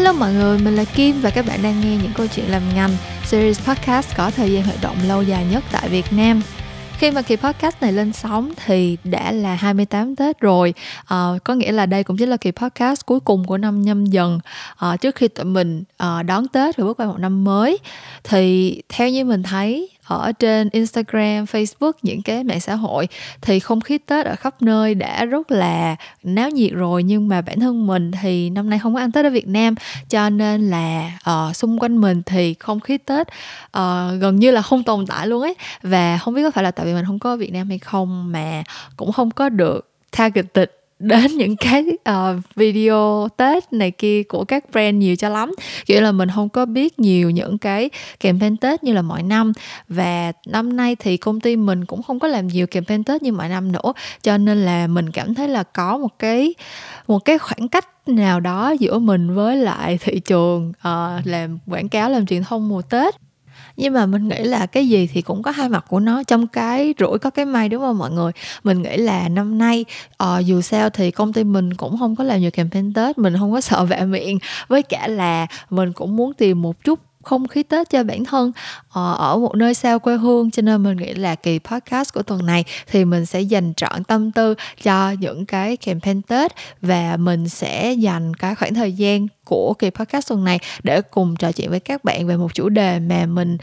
Hello mọi người, mình là Kim và các bạn đang nghe những câu chuyện làm ngành series podcast có thời gian hoạt động lâu dài nhất tại Việt Nam. Khi mà kỳ podcast này lên sóng thì đã là 28 Tết rồi à, Có nghĩa là đây cũng chính là kỳ podcast cuối cùng của năm nhâm dần à, Trước khi tụi mình à, đón Tết và bước qua một năm mới Thì theo như mình thấy ở trên Instagram, Facebook những cái mạng xã hội. Thì không khí Tết ở khắp nơi đã rất là náo nhiệt rồi nhưng mà bản thân mình thì năm nay không có ăn Tết ở Việt Nam. Cho nên là uh, xung quanh mình thì không khí Tết uh, gần như là không tồn tại luôn ấy. Và không biết có phải là tại vì mình không có ở Việt Nam hay không mà cũng không có được targeted đến những cái uh, video tết này kia của các brand nhiều cho lắm. Kiểu là mình không có biết nhiều những cái campaign tết như là mọi năm. Và năm nay thì công ty mình cũng không có làm nhiều campaign tết như mọi năm nữa. Cho nên là mình cảm thấy là có một cái một cái khoảng cách nào đó giữa mình với lại thị trường uh, làm quảng cáo làm truyền thông mùa tết nhưng mà mình nghĩ là cái gì thì cũng có hai mặt của nó trong cái rủi có cái may đúng không mọi người? Mình nghĩ là năm nay uh, dù sao thì công ty mình cũng không có làm nhiều campaign tết mình không có sợ vạ miệng. Với cả là mình cũng muốn tìm một chút không khí Tết cho bản thân ờ, ở một nơi xa quê hương. Cho nên mình nghĩ là kỳ podcast của tuần này thì mình sẽ dành trọn tâm tư cho những cái campaign Tết và mình sẽ dành cái khoảng thời gian của kỳ podcast tuần này để cùng trò chuyện với các bạn về một chủ đề mà mình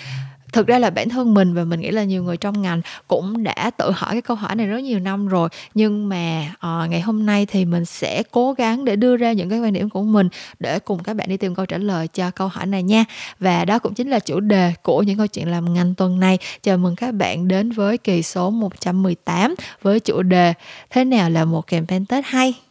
thực ra là bản thân mình và mình nghĩ là nhiều người trong ngành cũng đã tự hỏi cái câu hỏi này rất nhiều năm rồi. Nhưng mà uh, ngày hôm nay thì mình sẽ cố gắng để đưa ra những cái quan điểm của mình để cùng các bạn đi tìm câu trả lời cho câu hỏi này nha. Và đó cũng chính là chủ đề của những câu chuyện làm ngành tuần này. Chào mừng các bạn đến với kỳ số 118 với chủ đề thế nào là một campaign Tết hay?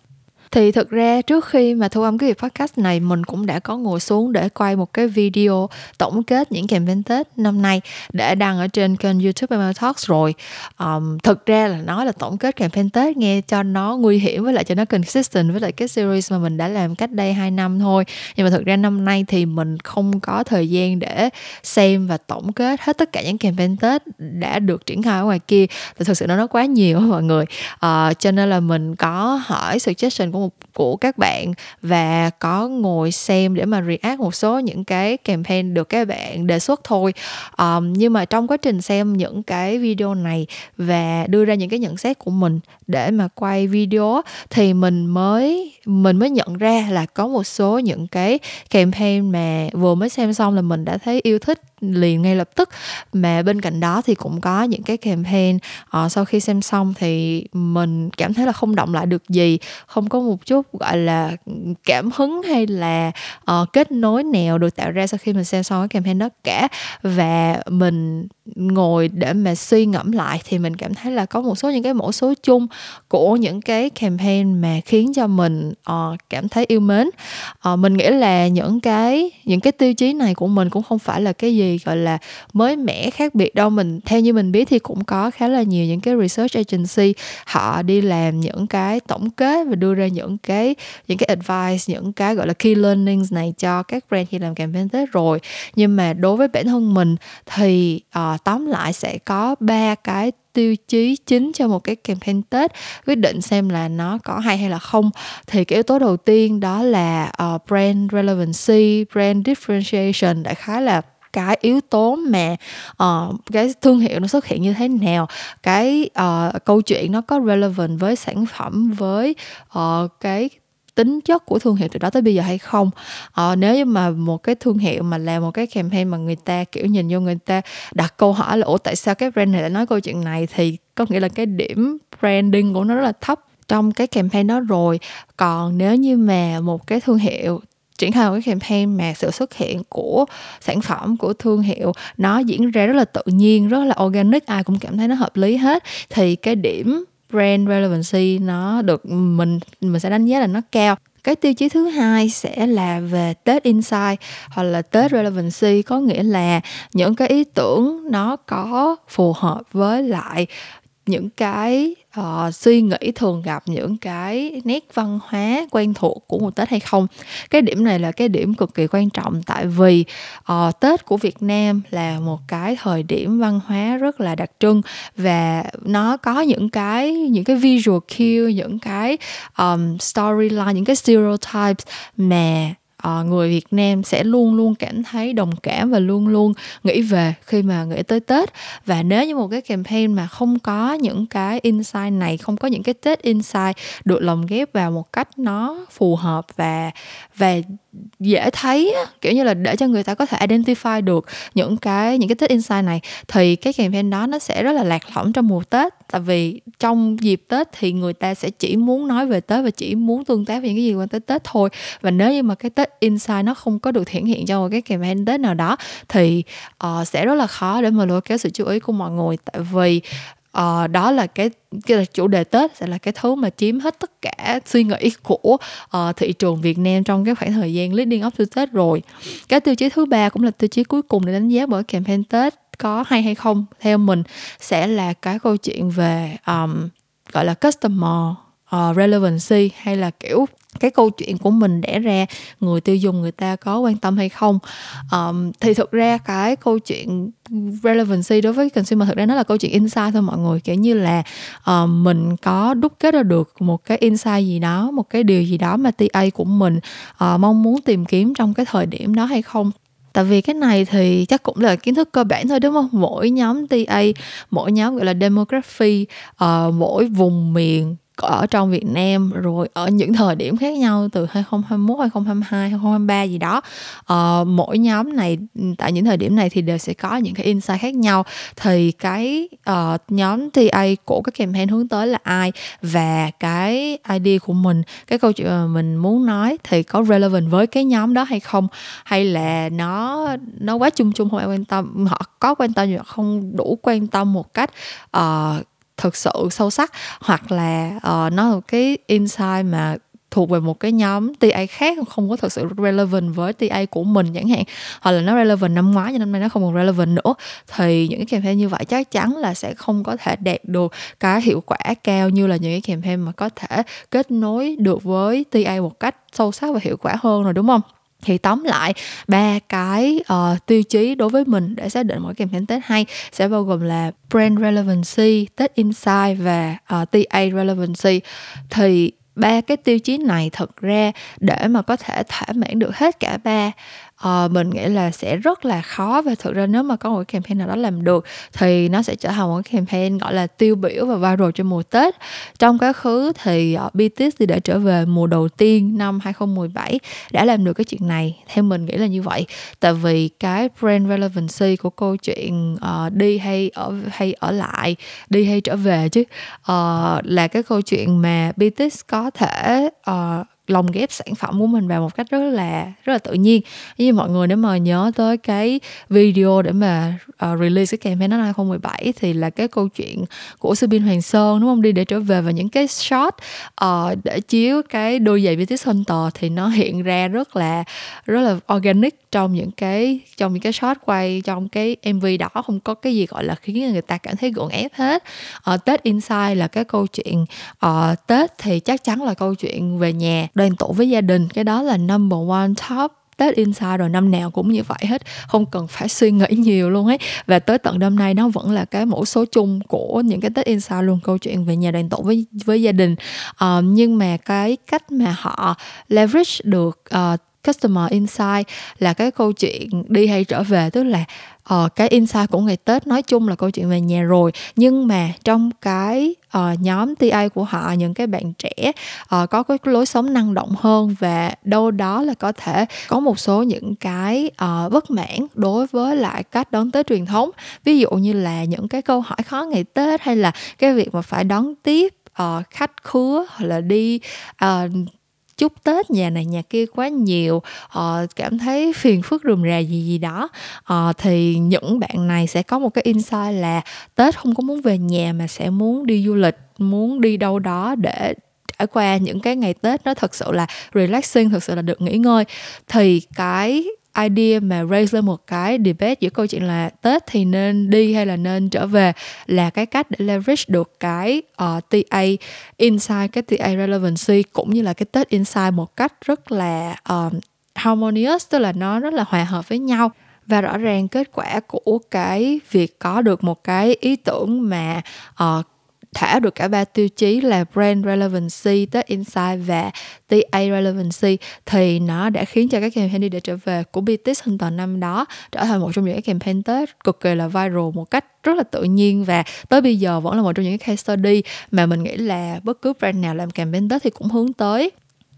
Thì thực ra trước khi mà thu âm cái việc podcast này mình cũng đã có ngồi xuống để quay một cái video tổng kết những campaign Tết năm nay để đăng ở trên kênh YouTube ML Talks rồi. Um, thực ra là nói là tổng kết campaign Tết nghe cho nó nguy hiểm với lại cho nó consistent với lại cái series mà mình đã làm cách đây 2 năm thôi. Nhưng mà thực ra năm nay thì mình không có thời gian để xem và tổng kết hết tất cả những campaign Tết đã được triển khai ở ngoài kia. Thì thực sự nó nó quá nhiều mọi người. Uh, cho nên là mình có hỏi suggestion của một của các bạn và có ngồi xem để mà react một số những cái campaign được các bạn đề xuất thôi. Um, nhưng mà trong quá trình xem những cái video này và đưa ra những cái nhận xét của mình để mà quay video thì mình mới mình mới nhận ra là có một số những cái campaign mà vừa mới xem xong là mình đã thấy yêu thích liền ngay lập tức. Mà bên cạnh đó thì cũng có những cái campaign uh, sau khi xem xong thì mình cảm thấy là không động lại được gì không có một chút gọi là cảm hứng hay là uh, kết nối nào được tạo ra sau khi mình xem xong cái campaign đó cả. Và mình ngồi để mà suy ngẫm lại thì mình cảm thấy là có một số những cái mẫu số chung của những cái campaign mà khiến cho mình uh, cảm thấy yêu mến. Uh, mình nghĩ là những cái những cái tiêu chí này của mình cũng không phải là cái gì gọi là mới mẻ khác biệt đâu. Mình theo như mình biết thì cũng có khá là nhiều những cái research agency họ đi làm những cái tổng kết và đưa ra những cái những cái advice những cái gọi là key learnings này cho các brand khi làm campaign tết rồi. Nhưng mà đối với bản thân mình thì uh, tóm lại sẽ có ba cái tiêu chí chính cho một cái campaign Tết quyết định xem là nó có hay hay là không. Thì cái yếu tố đầu tiên đó là uh, brand relevancy, brand differentiation đại khái là cái yếu tố mà uh, cái thương hiệu nó xuất hiện như thế nào cái uh, câu chuyện nó có relevant với sản phẩm với uh, cái tính chất của thương hiệu từ đó tới bây giờ hay không? Ờ, nếu như mà một cái thương hiệu mà làm một cái campaign mà người ta kiểu nhìn vô người ta đặt câu hỏi là ủa tại sao cái brand này lại nói câu chuyện này? Thì có nghĩa là cái điểm branding của nó rất là thấp trong cái campaign đó rồi. Còn nếu như mà một cái thương hiệu triển khai một cái campaign mà sự xuất hiện của sản phẩm của thương hiệu nó diễn ra rất là tự nhiên rất là organic ai cũng cảm thấy nó hợp lý hết thì cái điểm brand relevancy nó được mình mình sẽ đánh giá là nó cao. Cái tiêu chí thứ hai sẽ là về Tết Insight hoặc là Tết Relevancy, có nghĩa là những cái ý tưởng nó có phù hợp với lại những cái uh, suy nghĩ thường gặp những cái nét văn hóa quen thuộc của một tết hay không. Cái điểm này là cái điểm cực kỳ quan trọng tại vì uh, tết của việt nam là một cái thời điểm văn hóa rất là đặc trưng và nó có những cái những cái visual cue những cái um, storyline những cái stereotypes mà uh, người Việt Nam sẽ luôn luôn cảm thấy đồng cảm và luôn luôn nghĩ về khi mà nghĩ tới Tết. Và nếu như một cái campaign mà không có những cái insight này không có những cái Tết insight được lồng ghép vào một cách nó phù hợp và và dễ thấy kiểu như là để cho người ta có thể identify được những cái những cái Tết insight này thì cái campaign đó nó sẽ rất là lạc lõng trong mùa Tết. Tại vì trong dịp Tết thì người ta sẽ chỉ muốn nói về Tết và chỉ muốn tương tác về những cái gì quan tới Tết thôi. Và nếu như mà cái Tết insight nó không có được hiển hiện trong một cái campaign Tết nào đó thì uh, sẽ rất là khó để mà lôi kéo sự chú ý của mọi người. Tại vì uh, đó là cái cái là chủ đề Tết sẽ là cái thứ mà chiếm hết tất cả suy nghĩ của uh, thị trường Việt Nam trong cái khoảng thời gian leading up to Tết rồi. Cái tiêu chí thứ ba cũng là tiêu chí cuối cùng để đánh giá bởi campaign Tết có hay hay không theo mình sẽ là cái câu chuyện về um, gọi là customer uh, relevancy hay là kiểu cái câu chuyện của mình đẻ ra người tiêu dùng người ta có quan tâm hay không. Um, thì thực ra cái câu chuyện relevancy đối với consumer thực ra nó là câu chuyện insight thôi mọi người. Kiểu như là uh, mình có đúc kết ra được một cái insight gì đó một cái điều gì đó mà TA của mình uh, mong muốn tìm kiếm trong cái thời điểm đó hay không. Tại vì cái này thì chắc cũng là kiến thức cơ bản thôi đúng không? Mỗi nhóm TA mỗi nhóm gọi là demography uh, mỗi vùng miền ở trong Việt Nam rồi ở những thời điểm khác nhau từ 2021, 2022, 2023 gì đó. Uh, mỗi nhóm này tại những thời điểm này thì đều sẽ có những cái insight khác nhau. Thì cái uh, nhóm TA của cái campaign hướng tới là ai và cái idea của mình cái câu chuyện mà mình muốn nói thì có relevant với cái nhóm đó hay không? Hay là nó nó quá chung chung không ai quan tâm họ có quan tâm nhưng mà không đủ quan tâm một cách uh, thực sự sâu sắc hoặc là uh, nó là cái insight mà thuộc về một cái nhóm TA khác không có thực sự relevant với TA của mình chẳng hạn hoặc là nó relevant năm ngoái nhưng năm nay nó không còn relevant nữa thì những cái campaign như vậy chắc chắn là sẽ không có thể đạt được cái hiệu quả cao như là những cái campaign mà có thể kết nối được với TA một cách sâu sắc và hiệu quả hơn rồi đúng không? Thì tóm lại ba cái uh, tiêu chí đối với mình để xác định mỗi campaign Tết hay sẽ bao gồm là brand relevancy, Tết insight và ờ, uh, TA relevancy. Thì ba cái tiêu chí này thật ra để mà có thể thỏa mãn được hết cả ba uh, mình nghĩ là sẽ rất là khó và thực ra nếu mà có một cái campaign nào đó làm được thì nó sẽ trở thành một cái campaign gọi là tiêu biểu và viral cho mùa Tết. Trong quá khứ thì ờ, uh, BTS thì đã trở về mùa đầu tiên năm 2017 đã làm được cái chuyện này. Theo mình nghĩ là như vậy. Tại vì cái brand relevancy của câu chuyện uh, đi hay ở hay ở lại đi hay trở về chứ uh, là cái câu chuyện mà BTS có thể uh, lồng ghép sản phẩm của mình vào một cách rất là rất là tự nhiên. Như mọi người nếu mà nhớ tới cái video để mà uh, release cái campaign năm 2017 thì là cái câu chuyện của Subin Hoàng Sơn đúng không? Đi để trở về và những cái shot uh, để chiếu cái đôi giày BTS Hunter thì nó hiện ra rất là rất là organic trong những cái trong những cái shot quay trong cái MV đó. Không có cái gì gọi là khiến người ta cảm thấy gượng ép hết. Uh, Tết Inside là cái câu chuyện uh, Tết thì chắc chắn là câu chuyện về nhà đoàn tụ với gia đình. Cái đó là number one top. Tết Inside rồi năm nào cũng như vậy hết. Không cần phải suy nghĩ nhiều luôn ấy. Và tới tận năm nay nó vẫn là cái mẫu số chung của những cái Tết Inside luôn câu chuyện về nhà đoàn tụ với với gia đình. Uh, nhưng mà cái cách mà họ leverage được uh, customer insight là cái câu chuyện đi hay trở về tức là uh, cái insight của ngày Tết nói chung là câu chuyện về nhà rồi. Nhưng mà trong cái uh, nhóm TA của họ những cái bạn trẻ uh, có cái lối sống năng động hơn và đâu đó là có thể có một số những cái uh, bất mãn đối với lại cách đón Tết truyền thống. Ví dụ như là những cái câu hỏi khó ngày Tết hay là cái việc mà phải đón tiếp uh, khách khứa hoặc là đi uh, chúc tết nhà này nhà kia quá nhiều uh, cảm thấy phiền phức rườm rà gì gì đó. Uh, thì những bạn này sẽ có một cái insight là tết không có muốn về nhà mà sẽ muốn đi du lịch muốn đi đâu đó để trải qua những cái ngày Tết. Nó thật sự là relaxing, thật sự là được nghỉ ngơi. Thì cái idea mà raise lên một cái debate giữa câu chuyện là Tết thì nên đi hay là nên trở về là cái cách để leverage được cái uh, TA inside cái TA relevancy cũng như là cái Tết inside một cách rất là um, harmonious tức là nó rất là hòa hợp với nhau. Và rõ ràng kết quả của cái việc có được một cái ý tưởng mà uh, thả được cả ba tiêu chí là brand relevancy, tech Insight và TA relevancy thì nó đã khiến cho các campaign đi để trở về của BTS Hunter năm đó trở thành một trong những cái campaign Tết cực kỳ là viral một cách rất là tự nhiên và tới bây giờ vẫn là một trong những cái case study mà mình nghĩ là bất cứ brand nào làm campaign Tết thì cũng hướng tới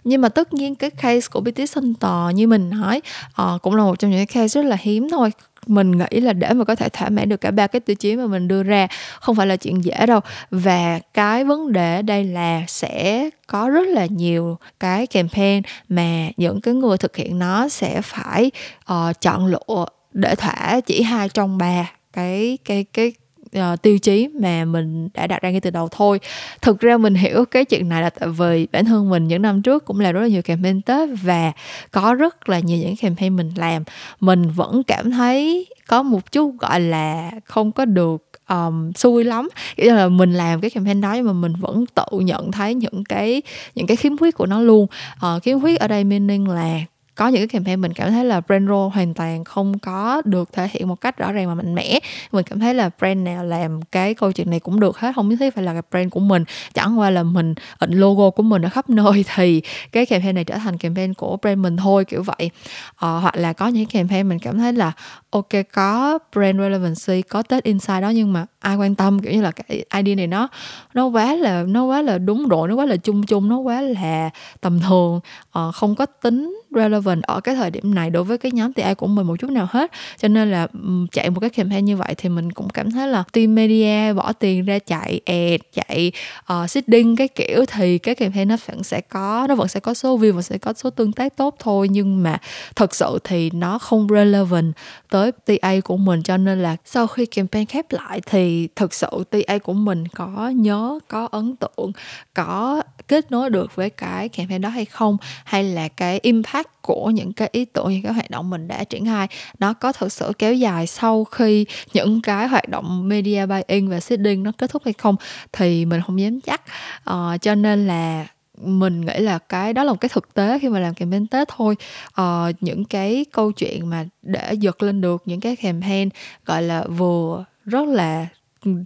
nhưng mà tất nhiên cái case của BTS Center như mình nói uh, cũng là một trong những cái case rất là hiếm thôi. Mình nghĩ là để mà có thể thỏa mãn được cả ba cái tiêu chí mà mình đưa ra không phải là chuyện dễ đâu. Và cái vấn đề đây là sẽ có rất là nhiều cái campaign mà những cái người thực hiện nó sẽ phải uh, chọn lựa để thỏa chỉ hai trong ba cái cái cái uh, tiêu chí mà mình đã đặt ra ngay từ đầu thôi. Thực ra mình hiểu cái chuyện này là tại vì bản thân mình những năm trước cũng làm rất là nhiều campaign tết và có rất là nhiều những campaign mình làm. Mình vẫn cảm thấy có một chút gọi là không có được um, xui lắm. Kiểu là mình làm cái campaign đó nhưng mà mình vẫn tự nhận thấy những cái những cái khiếm khuyết của nó luôn. Uh, khiếm khuyết ở đây meaning là có những cái campaign mình cảm thấy là brand role hoàn toàn không có được thể hiện một cách rõ ràng và mạnh mẽ. Mình cảm thấy là brand nào làm cái câu chuyện này cũng được hết không nhất thiết phải là cái brand của mình. Chẳng qua là mình in logo của mình ở khắp nơi thì cái campaign này trở thành campaign của brand mình thôi kiểu vậy. Ờ, hoặc là có những campaign mình cảm thấy là ok có brand relevancy có tết insight đó nhưng mà ai quan tâm kiểu như là cái idea này nó nó quá là nó quá là đúng rồi nó quá là chung chung nó quá là tầm thường. Uh, không có tính relevant ở cái thời điểm này đối với cái nhóm TA của mình một chút nào hết. Cho nên là chạy một cái campaign như vậy thì mình cũng cảm thấy là team media bỏ tiền ra chạy ad chạy uh, seeding cái kiểu thì cái campaign nó vẫn sẽ có nó vẫn sẽ có số view và sẽ có số tương tác tốt thôi. Nhưng mà thật sự thì nó không relevant tới TA của mình. Cho nên là sau khi campaign khép lại thì thực sự TA của mình có nhớ có ấn tượng có kết nối được với cái campaign đó hay không hay là cái impact của những cái ý tưởng những cái hoạt động mình đã triển khai nó có thực sự kéo dài sau khi những cái hoạt động media buying và seeding nó kết thúc hay không? Thì mình không dám chắc. Uh, cho nên là mình nghĩ là cái đó là một cái thực tế khi mà làm campaign tết thôi. Ờ, những cái câu chuyện mà để giật lên được những cái campaign gọi là vừa rất là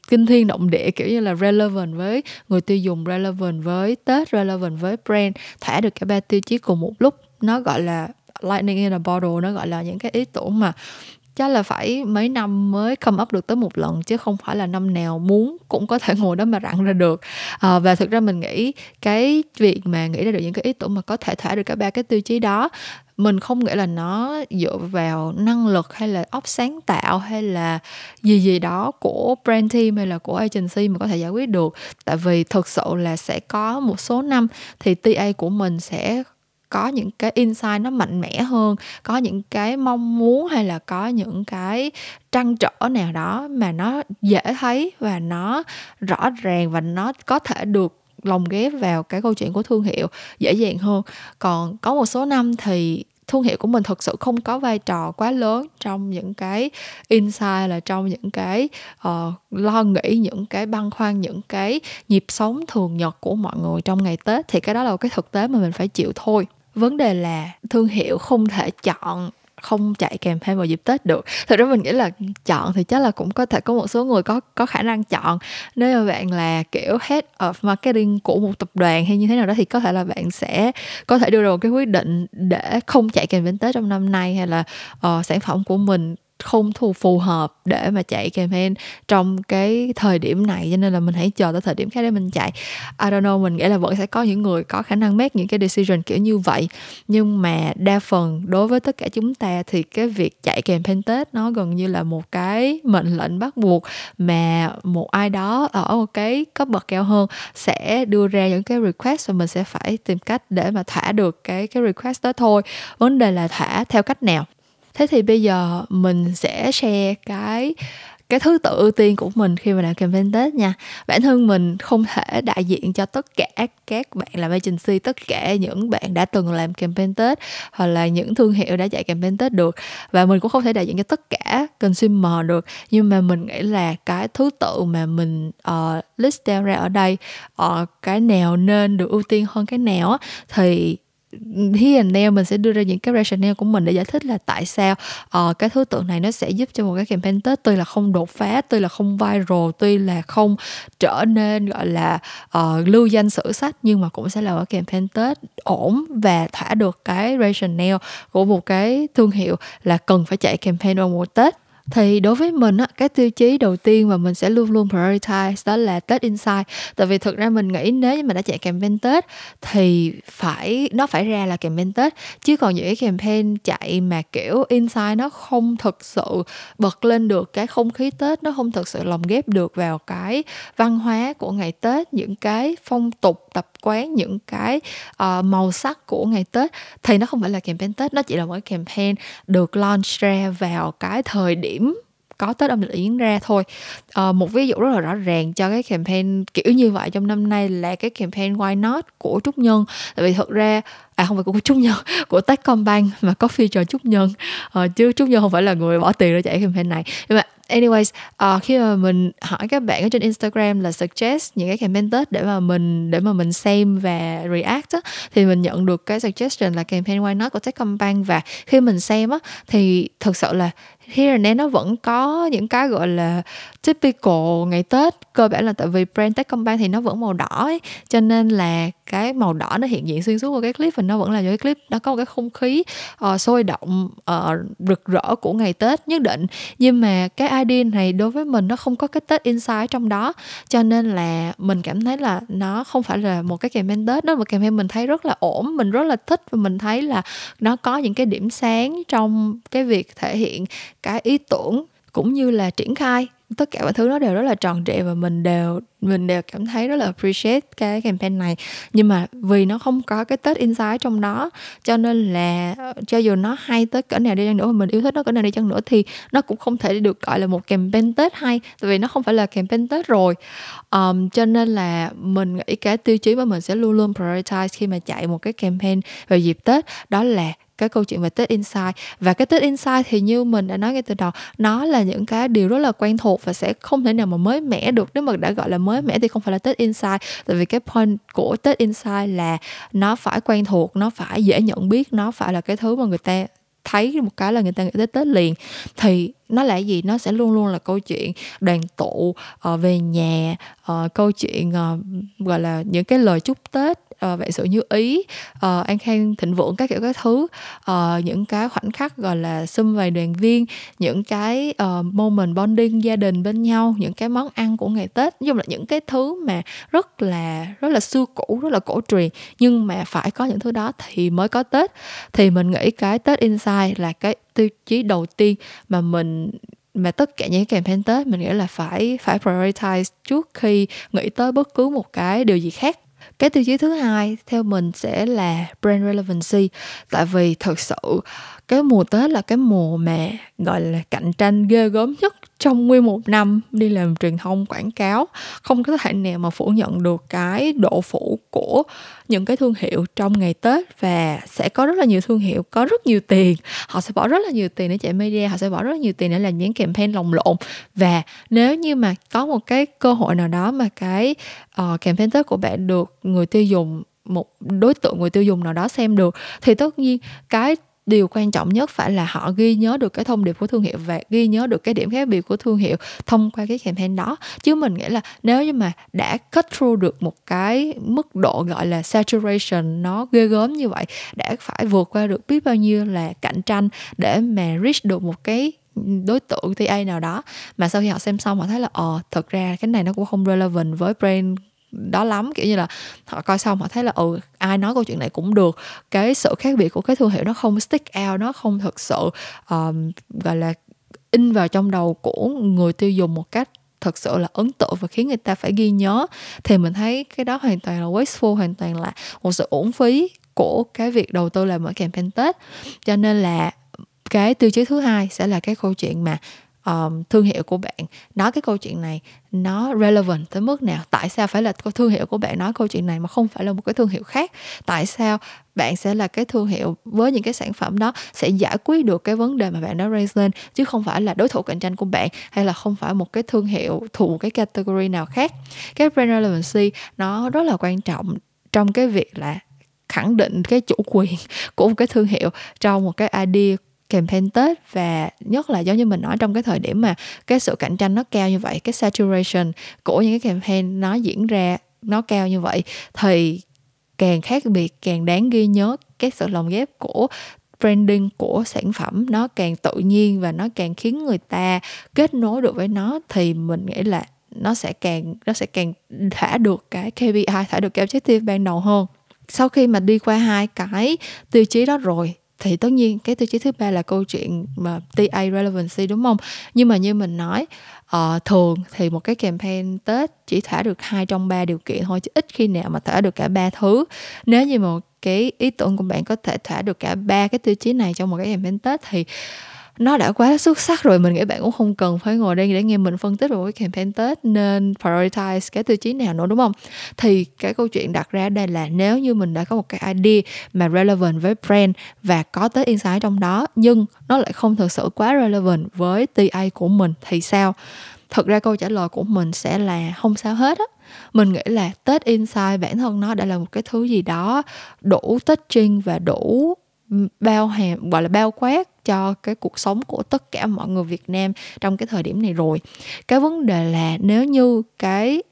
kinh thiên động địa, kiểu như là relevant với người tiêu dùng, relevant với tết, relevant với brand, thả được cả ba tiêu chí cùng một lúc. Nó gọi là lightning in a bottle, nó gọi là những cái ý tưởng mà chắc là phải mấy năm mới come up được tới một lần chứ không phải là năm nào muốn cũng có thể ngồi đó mà rặn ra được. À, và thực ra mình nghĩ cái việc mà nghĩ ra được những cái ý tưởng mà có thể thỏa được cả ba cái tiêu chí đó mình không nghĩ là nó dựa vào năng lực hay là óc sáng tạo hay là gì gì đó của brand team hay là của agency mà có thể giải quyết được. Tại vì thực sự là sẽ có một số năm thì TA của mình sẽ có những cái insight nó mạnh mẽ hơn có những cái mong muốn hay là có những cái trăn trở nào đó mà nó dễ thấy và nó rõ ràng và nó có thể được lồng ghép vào cái câu chuyện của thương hiệu dễ dàng hơn. Còn có một số năm thì thương hiệu của mình thực sự không có vai trò quá lớn trong những cái insight là trong những cái uh, lo nghĩ những cái băn khoăn những cái nhịp sống thường nhật của mọi người trong ngày tết thì cái đó là một cái thực tế mà mình phải chịu thôi vấn đề là thương hiệu không thể chọn không chạy kèm thêm vào dịp Tết được. thật ra mình nghĩ là chọn thì chắc là cũng có thể có một số người có có khả năng chọn. Nếu mà bạn là kiểu head of marketing của một tập đoàn hay như thế nào đó thì có thể là bạn sẽ có thể đưa ra một cái quyết định để không chạy kèm đến Tết trong năm nay hay là uh, sản phẩm của mình không thu phù hợp để mà chạy campaign trong cái thời điểm này, cho nên là mình hãy chờ tới thời điểm khác để mình chạy. I don't know, mình nghĩ là vẫn sẽ có những người có khả năng make những cái decision kiểu như vậy. Nhưng mà đa phần đối với tất cả chúng ta thì cái việc chạy campaign tết nó gần như là một cái mệnh lệnh bắt buộc mà một ai đó ở một cái cấp bậc cao hơn sẽ đưa ra những cái request và mình sẽ phải tìm cách để mà thả được cái cái request đó thôi. Vấn đề là thả theo cách nào? Thế thì bây giờ mình sẽ share cái cái thứ tự ưu tiên của mình khi mà làm campaign Tết nha. Bản thân mình không thể đại diện cho tất cả các bạn làm agency tất cả những bạn đã từng làm campaign Tết hoặc là những thương hiệu đã chạy campaign Tết được. Và mình cũng không thể đại diện cho tất cả consumer được. Nhưng mà mình nghĩ là cái thứ tự mà mình uh, list down ra ở đây uh, cái nào nên được ưu tiên hơn cái nào á thì here and there mình sẽ đưa ra những cái rationale của mình để giải thích là tại sao uh, cái thứ tự này nó sẽ giúp cho một cái campaign Tết tuy là không đột phá tuy là không viral tuy là không trở nên gọi là uh, lưu danh sử sách nhưng mà cũng sẽ là một campaign Tết ổn và thỏa được cái rationale của một cái thương hiệu là cần phải chạy campaign vào mùa Tết thì đối với mình á, cái tiêu chí đầu tiên mà mình sẽ luôn luôn prioritize đó là Tết Insight tại vì thực ra mình nghĩ nếu như mà đã chạy campaign Tết thì phải, nó phải ra là campaign Tết. Chứ còn những cái campaign chạy mà, kiểu Insight nó không thực sự bật lên được cái không khí Tết, nó không thực sự lồng ghép được vào cái văn hóa của ngày Tết, những cái phong tục tập quán những cái uh, màu sắc của ngày Tết thì nó không phải là campaign Tết nó chỉ là một cái campaign được launch ra vào cái thời điểm có Tết âm lịch diễn ra thôi. À, một ví dụ rất là rõ ràng cho cái campaign kiểu như vậy trong năm nay là cái campaign Why Not của Trúc Nhân. Tại vì thực ra à không phải của Trúc Nhân của Techcombank mà có feature Trúc Nhân. À, chứ Trúc Nhân không phải là người bỏ tiền ra chạy campaign này. Nhưng mà anyways uh, khi mà mình hỏi các bạn ở trên Instagram là suggest những cái campaign Tết để mà mình để mà mình xem và react á, thì mình nhận được cái suggestion là campaign Why Not của Techcombank. Và khi mình xem á thì thực sự là here and there nó vẫn có những cái gọi là typical ngày Tết. Cơ bản là tại vì brand Techcombank thì nó vẫn màu đỏ ấy, cho nên là cái màu đỏ nó hiện diện xuyên suốt qua cái clip và nó vẫn là những cái clip nó có một cái không khí uh, sôi động uh, rực rỡ của ngày Tết nhất định. Nhưng mà cái idea này đối với mình nó không có cái Tết inside trong đó cho nên là mình cảm thấy là nó không phải là một cái campaign Tết đó. Mà campaign mình thấy rất là ổn mình rất là thích và mình thấy là nó có những cái điểm sáng trong cái việc thể hiện cái ý tưởng cũng như là triển khai tất cả mọi thứ nó đều rất là tròn trịa và mình đều mình đều cảm thấy rất là appreciate cái campaign này. Nhưng mà vì nó không có cái tết insight trong đó cho nên là ờ, cho dù nó hay tới cỡ nào đi chăng nữa mà mình yêu thích nó cỡ nào đi chăng nữa thì nó cũng không thể được gọi là một campaign tết hay tại vì nó không phải là campaign tết rồi. Um, cho nên là mình nghĩ cái tiêu chí mà mình sẽ luôn luôn prioritize khi mà chạy một cái campaign vào dịp tết đó là cái câu chuyện về Tết Insight và cái Tết Insight thì như mình đã nói ngay từ đầu nó là những cái điều rất là quen thuộc và sẽ không thể nào mà mới mẻ được. Nếu mà đã gọi là mới mẻ thì không phải là Tết Insight tại vì cái point của Tết Insight là nó phải quen thuộc nó phải dễ nhận biết nó phải là cái thứ mà người ta thấy một cái là người ta nghĩ tới Tết liền. Thì nó là gì? Nó sẽ luôn luôn là câu chuyện đoàn tụ uh, về nhà uh, câu chuyện uh, gọi là những cái lời chúc Tết Ờ, uh, vạn sự như ý uh, an khang thịnh vượng các kiểu các thứ. Uh, những cái khoảnh khắc gọi là xung vầy đoàn viên những cái uh, moment bonding gia đình bên nhau những cái món ăn của ngày tết. Nói chung là những cái thứ mà rất là rất là xưa cũ rất là cổ truyền nhưng mà phải có những thứ đó thì mới có tết. Thì mình nghĩ cái tết inside là cái tiêu chí đầu tiên mà mình mà tất cả những cái campaign Tết mình nghĩ là phải phải prioritize trước khi nghĩ tới bất cứ một cái điều gì khác cái tiêu chí thứ hai theo mình sẽ là brand relevancy. Tại vì thật sự cái mùa tết là cái mùa mà, gọi là, cạnh tranh ghê gớm nhất trong nguyên một năm đi làm truyền thông quảng cáo không có thể nào mà phủ nhận được cái độ phủ của những cái thương hiệu trong ngày tết và sẽ có rất là nhiều thương hiệu có rất nhiều tiền. Họ sẽ bỏ rất là nhiều tiền để chạy media họ sẽ bỏ rất là nhiều tiền để làm những campaign lồng lộn và nếu như mà có một cái cơ hội nào đó mà cái uh, campaign tết của bạn được người tiêu dùng một đối tượng người tiêu dùng nào đó xem được thì tất nhiên cái điều quan trọng nhất phải là họ ghi nhớ được cái thông điệp của thương hiệu và ghi nhớ được cái điểm khác biệt của thương hiệu thông qua cái campaign đó. Chứ mình nghĩ là nếu như mà đã cut through được một cái mức độ gọi là saturation nó ghê gớm như vậy, đã phải vượt qua được biết bao nhiêu là cạnh tranh để mà reach được một cái đối tượng TA nào đó. Mà sau khi họ xem xong, họ thấy là ờ thật ra cái này nó cũng không relevant với brand đó lắm kiểu như là họ coi xong họ thấy là ừ ai nói câu chuyện này cũng được. Cái sự khác biệt của cái thương hiệu nó không stick out nó không thực sự um, gọi là in vào trong đầu của người tiêu dùng một cách thật sự là ấn tượng và khiến người ta phải ghi nhớ. Thì mình thấy cái đó hoàn toàn là wasteful hoàn toàn là một sự uổng phí của cái việc đầu tư làm ở campaign tết. Cho nên là cái tiêu chí thứ hai sẽ là cái câu chuyện mà um, thương hiệu của bạn. Nói cái câu chuyện này nó relevant tới mức nào? Tại sao phải là thương hiệu của bạn nói câu chuyện này mà không phải là một cái thương hiệu khác? Tại sao bạn sẽ là cái thương hiệu với những cái sản phẩm đó sẽ giải quyết được cái vấn đề mà bạn đã raise lên chứ không phải là đối thủ cạnh tranh của bạn hay là không phải một cái thương hiệu thuộc cái category nào khác? Cái brand relevancy nó rất là quan trọng trong cái việc là khẳng định cái chủ quyền của một cái thương hiệu trong một cái idea campaign Tết và nhất là giống như mình nói trong cái thời điểm mà cái sự cạnh tranh nó cao như vậy, cái saturation của những cái campaign nó diễn ra nó cao như vậy, thì càng khác biệt, càng đáng ghi nhớ cái sự lồng ghép của branding của sản phẩm. Nó càng tự nhiên và nó càng khiến người ta kết nối được với nó thì mình nghĩ là nó sẽ càng, nó sẽ càng thả được cái KPI thả được cái objective ban đầu hơn. Sau khi mà đi qua hai cái tiêu chí đó rồi thì tất nhiên cái tiêu chí thứ ba là câu chuyện mà TA relevancy đúng không? Nhưng mà như mình nói uh, thường thì một cái campaign Tết chỉ thả được hai trong ba điều kiện thôi chứ ít khi nào mà thả được cả ba thứ. Nếu như một cái ý tưởng của bạn có thể thả được cả ba cái tiêu chí này trong một cái campaign Tết thì nó đã quá xuất sắc rồi, mình nghĩ bạn cũng không cần phải ngồi đây để nghe mình phân tích về cái campaign Tết nên prioritize cái tiêu chí nào nữa, đúng không? Thì cái câu chuyện đặt ra đây là nếu như mình đã có một cái idea mà relevant với brand và có Tết insight trong đó, nhưng nó lại không thực sự quá relevant với TA của mình thì sao? Thực ra câu trả lời của mình sẽ là không sao hết á. Mình nghĩ là tết insight bản thân nó đã là một cái thứ gì đó đủ touching và đủ bao hàm, gọi là bao quát cho cái cuộc sống của tất cả mọi người Việt Nam trong cái thời điểm này rồi. Cái vấn đề là nếu như cái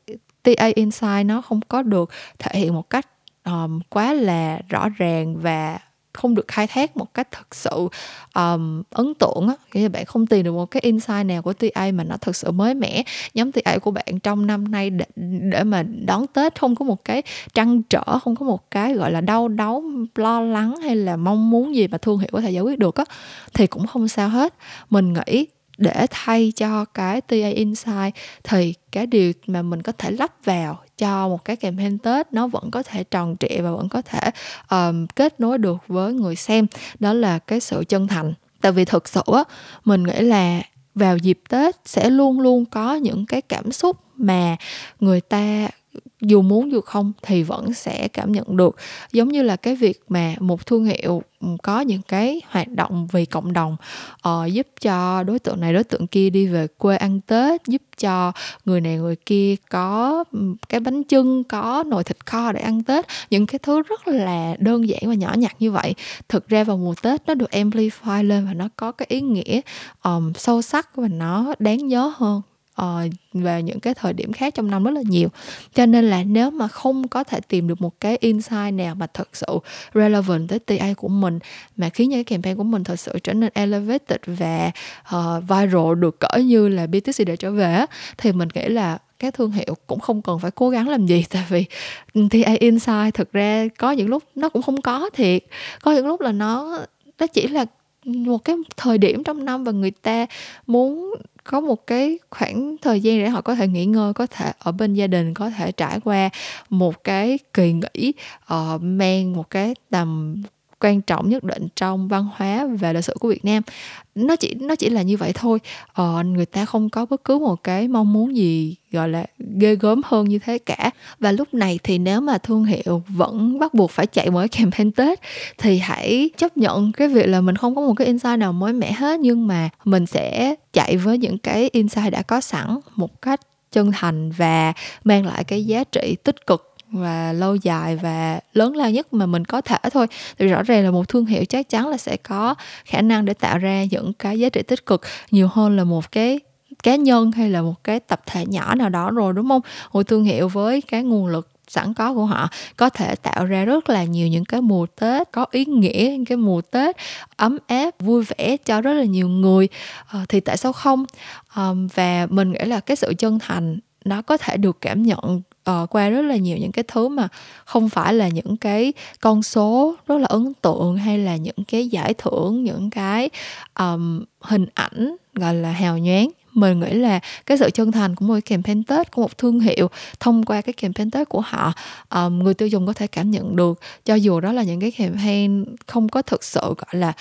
TA Insight nó không có được thể hiện một cách um, quá là rõ ràng và không được khai thác một cách thật sự um, ấn tượng á. Nghĩa là bạn không tìm được một cái insight nào của TA mà nó thật sự mới mẻ. Nhóm TA của bạn trong năm nay để, để mà đón Tết không có một cái trăn trở không có một cái gọi là đau đớn lo lắng hay là mong muốn gì mà thương hiệu có thể giải quyết được á thì cũng không sao hết. Mình nghĩ để thay cho cái TA Insight thì cái điều mà mình có thể lắp vào cho một cái campaign Tết nó vẫn có thể tròn trịa và vẫn có thể um, kết nối được với người xem. Đó là cái sự chân thành. Tại vì thực sự á mình nghĩ là vào dịp Tết sẽ luôn luôn có những cái cảm xúc mà người ta dù muốn dù không thì vẫn sẽ cảm nhận được. Giống như là cái việc mà một thương hiệu có những cái hoạt động vì cộng đồng uh, giúp cho đối tượng này đối tượng kia đi về quê ăn tết giúp cho người này người kia có cái bánh trưng có nồi thịt kho để ăn tết. Những cái thứ rất là đơn giản và nhỏ nhặt như vậy. Thực ra vào mùa tết nó được amplify lên và nó có cái ý nghĩa um, sâu sắc và nó đáng nhớ hơn uh, về những cái thời điểm khác trong năm rất là nhiều. Cho nên là nếu mà không có thể tìm được một cái insight nào mà thật sự relevant tới TA của mình mà khiến những cái campaign của mình thật sự trở nên elevated và uh, viral được cỡ như là BTC để trở về thì mình nghĩ là các thương hiệu cũng không cần phải cố gắng làm gì. Tại vì TA insight thực ra có những lúc nó cũng không có thiệt. Có những lúc là nó nó chỉ là một cái thời điểm trong năm và người ta muốn có một cái khoảng thời gian để họ có thể nghỉ ngơi có thể ở bên gia đình có thể trải qua một cái kỳ nghỉ uh, mang một cái tầm quan trọng nhất định trong văn hóa và lịch sử của Việt Nam. Nó chỉ nó chỉ là như vậy thôi. Ờ, người ta không có bất cứ một cái mong muốn gì gọi là ghê gớm hơn như thế cả. Và lúc này thì nếu mà thương hiệu vẫn bắt buộc phải chạy mỗi campaign tết thì hãy chấp nhận cái việc là mình không có một cái insight nào mới mẻ hết nhưng mà mình sẽ chạy với những cái insight đã có sẵn một cách chân thành và mang lại cái giá trị tích cực và lâu dài và lớn lao nhất mà mình có thể thôi. Thì rõ ràng là một thương hiệu chắc chắn là sẽ có khả năng để tạo ra những cái giá trị tích cực nhiều hơn là một cái cá nhân hay là một cái tập thể nhỏ nào đó rồi đúng không? Một thương hiệu với cái nguồn lực sẵn có của họ có thể tạo ra rất là nhiều những cái mùa tết có ý nghĩa những cái mùa tết ấm áp vui vẻ cho rất là nhiều người. À, thì tại sao không? Và mình nghĩ là cái sự chân thành nó có thể được cảm nhận uh, qua rất là nhiều những cái thứ mà không phải là những cái con số rất là ấn tượng hay là những cái giải thưởng những cái um, hình ảnh gọi là hào nhoáng. Mình nghĩ là cái sự chân thành của một cái campaign Tết của một thương hiệu thông qua cái campaign Tết của họ um, người tiêu dùng có thể cảm nhận được. Cho dù đó là những cái campaign không có thực sự gọi là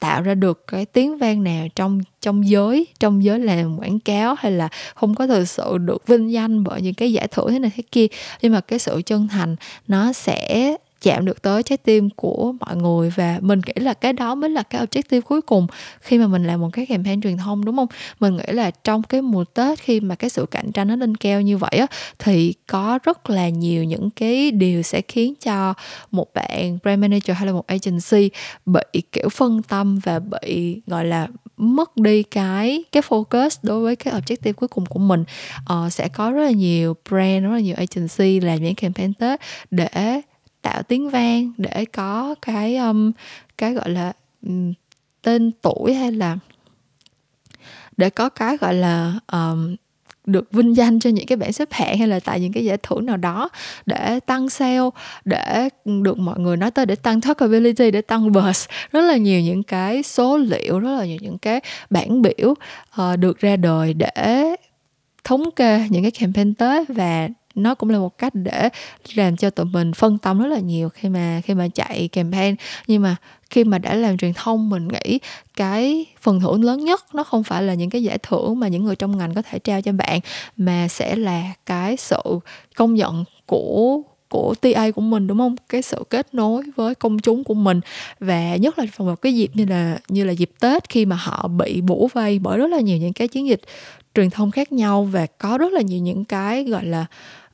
tạo ra được cái tiếng vang nào trong trong giới trong giới làm quảng cáo hay là không có thực sự được vinh danh bởi những cái giải thưởng thế này thế kia. Nhưng mà cái sự chân thành nó sẽ chạm được tới trái tim của mọi người và mình nghĩ là cái đó mới là cái objective cuối cùng khi mà mình làm một cái campaign truyền thông đúng không? Mình nghĩ là trong cái mùa tết khi mà cái sự cạnh tranh nó lên keo như vậy á thì có rất là nhiều những cái điều sẽ khiến cho một bạn brand manager hay là một agency bị kiểu phân tâm và bị gọi là mất đi cái cái focus đối với cái objective cuối cùng của mình. Uh, sẽ có rất là nhiều brand rất là nhiều agency làm những campaign tết để tạo tiếng vang để có cái um, cái gọi là um, tên tuổi hay là để có cái gọi là um, được vinh danh cho những cái bảng xếp hạng hay là tại những cái giải thưởng nào đó để tăng sale để được mọi người nói tới để tăng talkability để tăng buzz. Rất là nhiều những cái số liệu rất là nhiều những cái bảng biểu uh, được ra đời để thống kê những cái campaign tới và nó cũng là một cách để làm cho tụi mình phân tâm rất là nhiều khi mà khi mà chạy campaign. Nhưng mà khi mà đã làm truyền thông, mình nghĩ cái phần thưởng lớn nhất nó không phải là những cái giải thưởng mà những người trong ngành có thể trao cho bạn, mà sẽ là cái sự công nhận của của TA của mình, đúng không? Cái sự kết nối với công chúng của mình. Và nhất là vào cái dịp như là như là dịp Tết khi mà họ bị bủa vây bởi rất là nhiều những cái chiến dịch truyền thông khác nhau và có rất là nhiều những cái, gọi là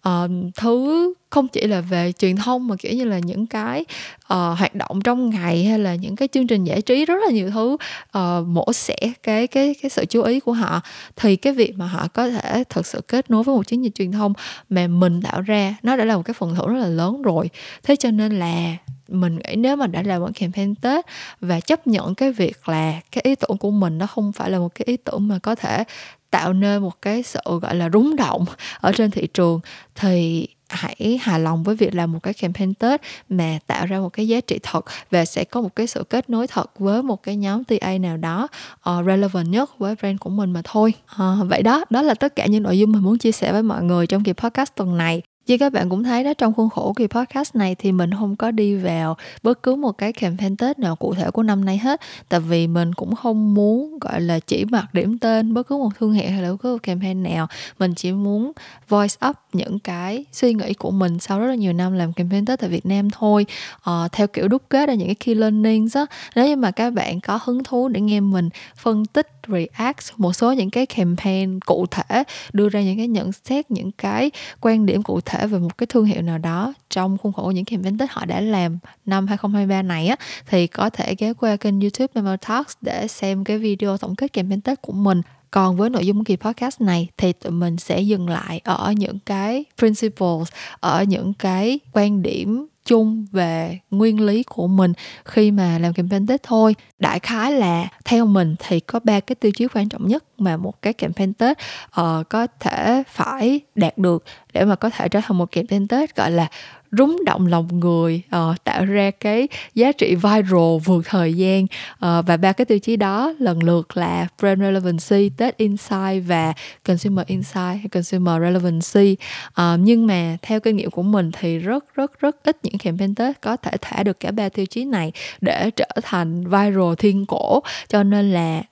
uh, thứ không chỉ là về truyền thông mà kiểu như là những cái uh, hoạt động trong ngày hay là những cái chương trình giải trí rất là nhiều thứ uh, mổ xẻ cái cái cái sự chú ý của họ. Thì cái việc mà họ có thể thực sự kết nối với một chiến dịch truyền thông mà mình tạo ra nó đã là một cái phần thưởng rất là lớn rồi. Thế cho nên là mình nghĩ nếu mà đã làm một campaign tết và chấp nhận cái việc là cái ý tưởng của mình nó không phải là một cái ý tưởng mà có thể tạo nên một cái sự gọi là rúng động ở trên thị trường thì hãy hài lòng với việc làm một cái campaign Tết mà tạo ra một cái giá trị thật và sẽ có một cái sự kết nối thật với một cái nhóm TA nào đó uh, relevant nhất với brand của mình mà thôi. Uh, vậy đó, đó là tất cả những nội dung mình muốn chia sẻ với mọi người trong kỳ podcast tuần này. Như các bạn cũng thấy đó trong khuôn khổ kỳ podcast này thì mình không có đi vào bất cứ một cái campaign Tết nào cụ thể của năm nay hết. Tại vì mình cũng không muốn gọi là chỉ mặc điểm tên bất cứ một thương hiệu hay là bất cứ một campaign nào. Mình chỉ muốn voice up những cái suy nghĩ của mình sau rất là nhiều năm làm campaign Tết tại Việt Nam thôi. Ờ, Theo kiểu đúc kết ra những cái key learnings á. Nếu như mà các bạn có hứng thú để nghe mình phân tích, react một số những cái campaign cụ thể Đưa ra những cái nhận xét, những cái quan điểm cụ thể về một cái thương hiệu nào đó trong khuôn khổ những campaign Tết họ đã làm năm 2023 này á thì có thể ghé qua kênh YouTube Memo Talks để xem cái video tổng kết campaign Tết của mình. Còn với nội dung của kỳ podcast này thì tụi mình sẽ dừng lại ở những cái principles ở những cái quan điểm chung về nguyên lý của mình khi mà làm campaign Tết thôi. Đại khái là theo mình thì có ba cái tiêu chí quan trọng nhất mà một cái campaign Tết uh, có thể phải đạt được để mà có thể trở thành một campaign Tết gọi là rúng động lòng người uh, tạo ra cái giá trị viral vượt thời gian uh, và ba cái tiêu chí đó lần lượt là brand relevancy, test insight và consumer insight, consumer relevancy. Uh, nhưng mà theo kinh nghiệm của mình thì rất rất rất ít những campaign Tết có thể thả được cả ba tiêu chí này để trở thành viral thiên cổ cho nên là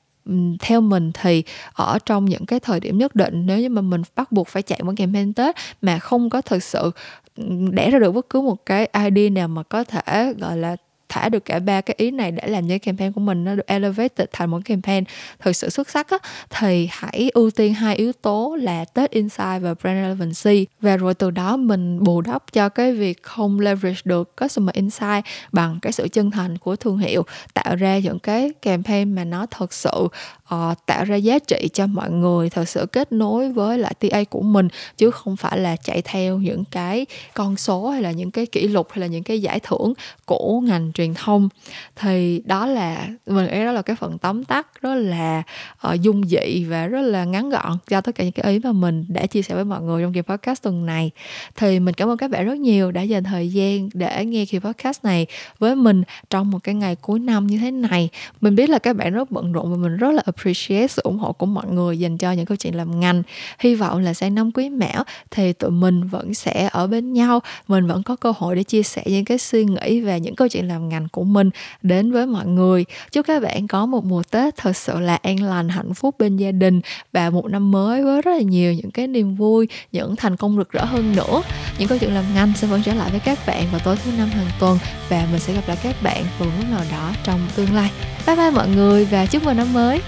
theo mình thì ở trong những cái thời điểm nhất định nếu như mà mình bắt buộc phải chạy một campaign Tết mà không có thực sự đẻ ra được bất cứ một cái idea nào mà có thể, gọi là, thả được cả ba cái ý này để làm cho cái campaign của mình nó được elevated thành một campaign thực sự xuất sắc á, thì hãy ưu tiên hai yếu tố là Tết Insight và Brand Relevancy. Và rồi từ đó mình bù đắp cho cái việc không leverage được customer insight bằng cái sự chân thành của thương hiệu, tạo ra những cái campaign mà nó thật sự uh, tạo ra giá trị cho mọi người thật sự kết nối với lại TA của mình chứ không phải là chạy theo những cái con số hay là những cái kỷ lục hay là những cái giải thưởng của ngành truyền thông. Thì đó là mình nghĩ đó là cái phần tóm tắt rất là uh, dung dị và rất là ngắn gọn cho tất cả những cái ý mà mình đã chia sẻ với mọi người trong kỳ podcast tuần này. Thì mình cảm ơn các bạn rất nhiều đã dành thời gian để nghe kỳ podcast này với mình trong một cái ngày cuối năm như thế này. Mình biết là các bạn rất bận rộn và mình rất là appreciate sự ủng hộ của mọi người, dành cho những câu chuyện làm ngành. Hy vọng là sang năm quý mão, thì tụi mình vẫn sẽ ở bên nhau. Mình vẫn có cơ hội để chia sẻ những cái suy nghĩ về những câu chuyện làm ngành của mình đến với mọi người. Chúc các bạn có một mùa tết thật sự là an lành, hạnh phúc bên gia đình và một năm mới với rất là nhiều những cái niềm vui, những thành công rực rỡ hơn nữa. Những câu chuyện làm ngành sẽ vẫn trở lại với các bạn vào tối thứ năm hàng tuần và mình sẽ gặp lại các bạn vào lúc nào đó trong tương lai. Bye bye mọi người và chúc mừng năm mới!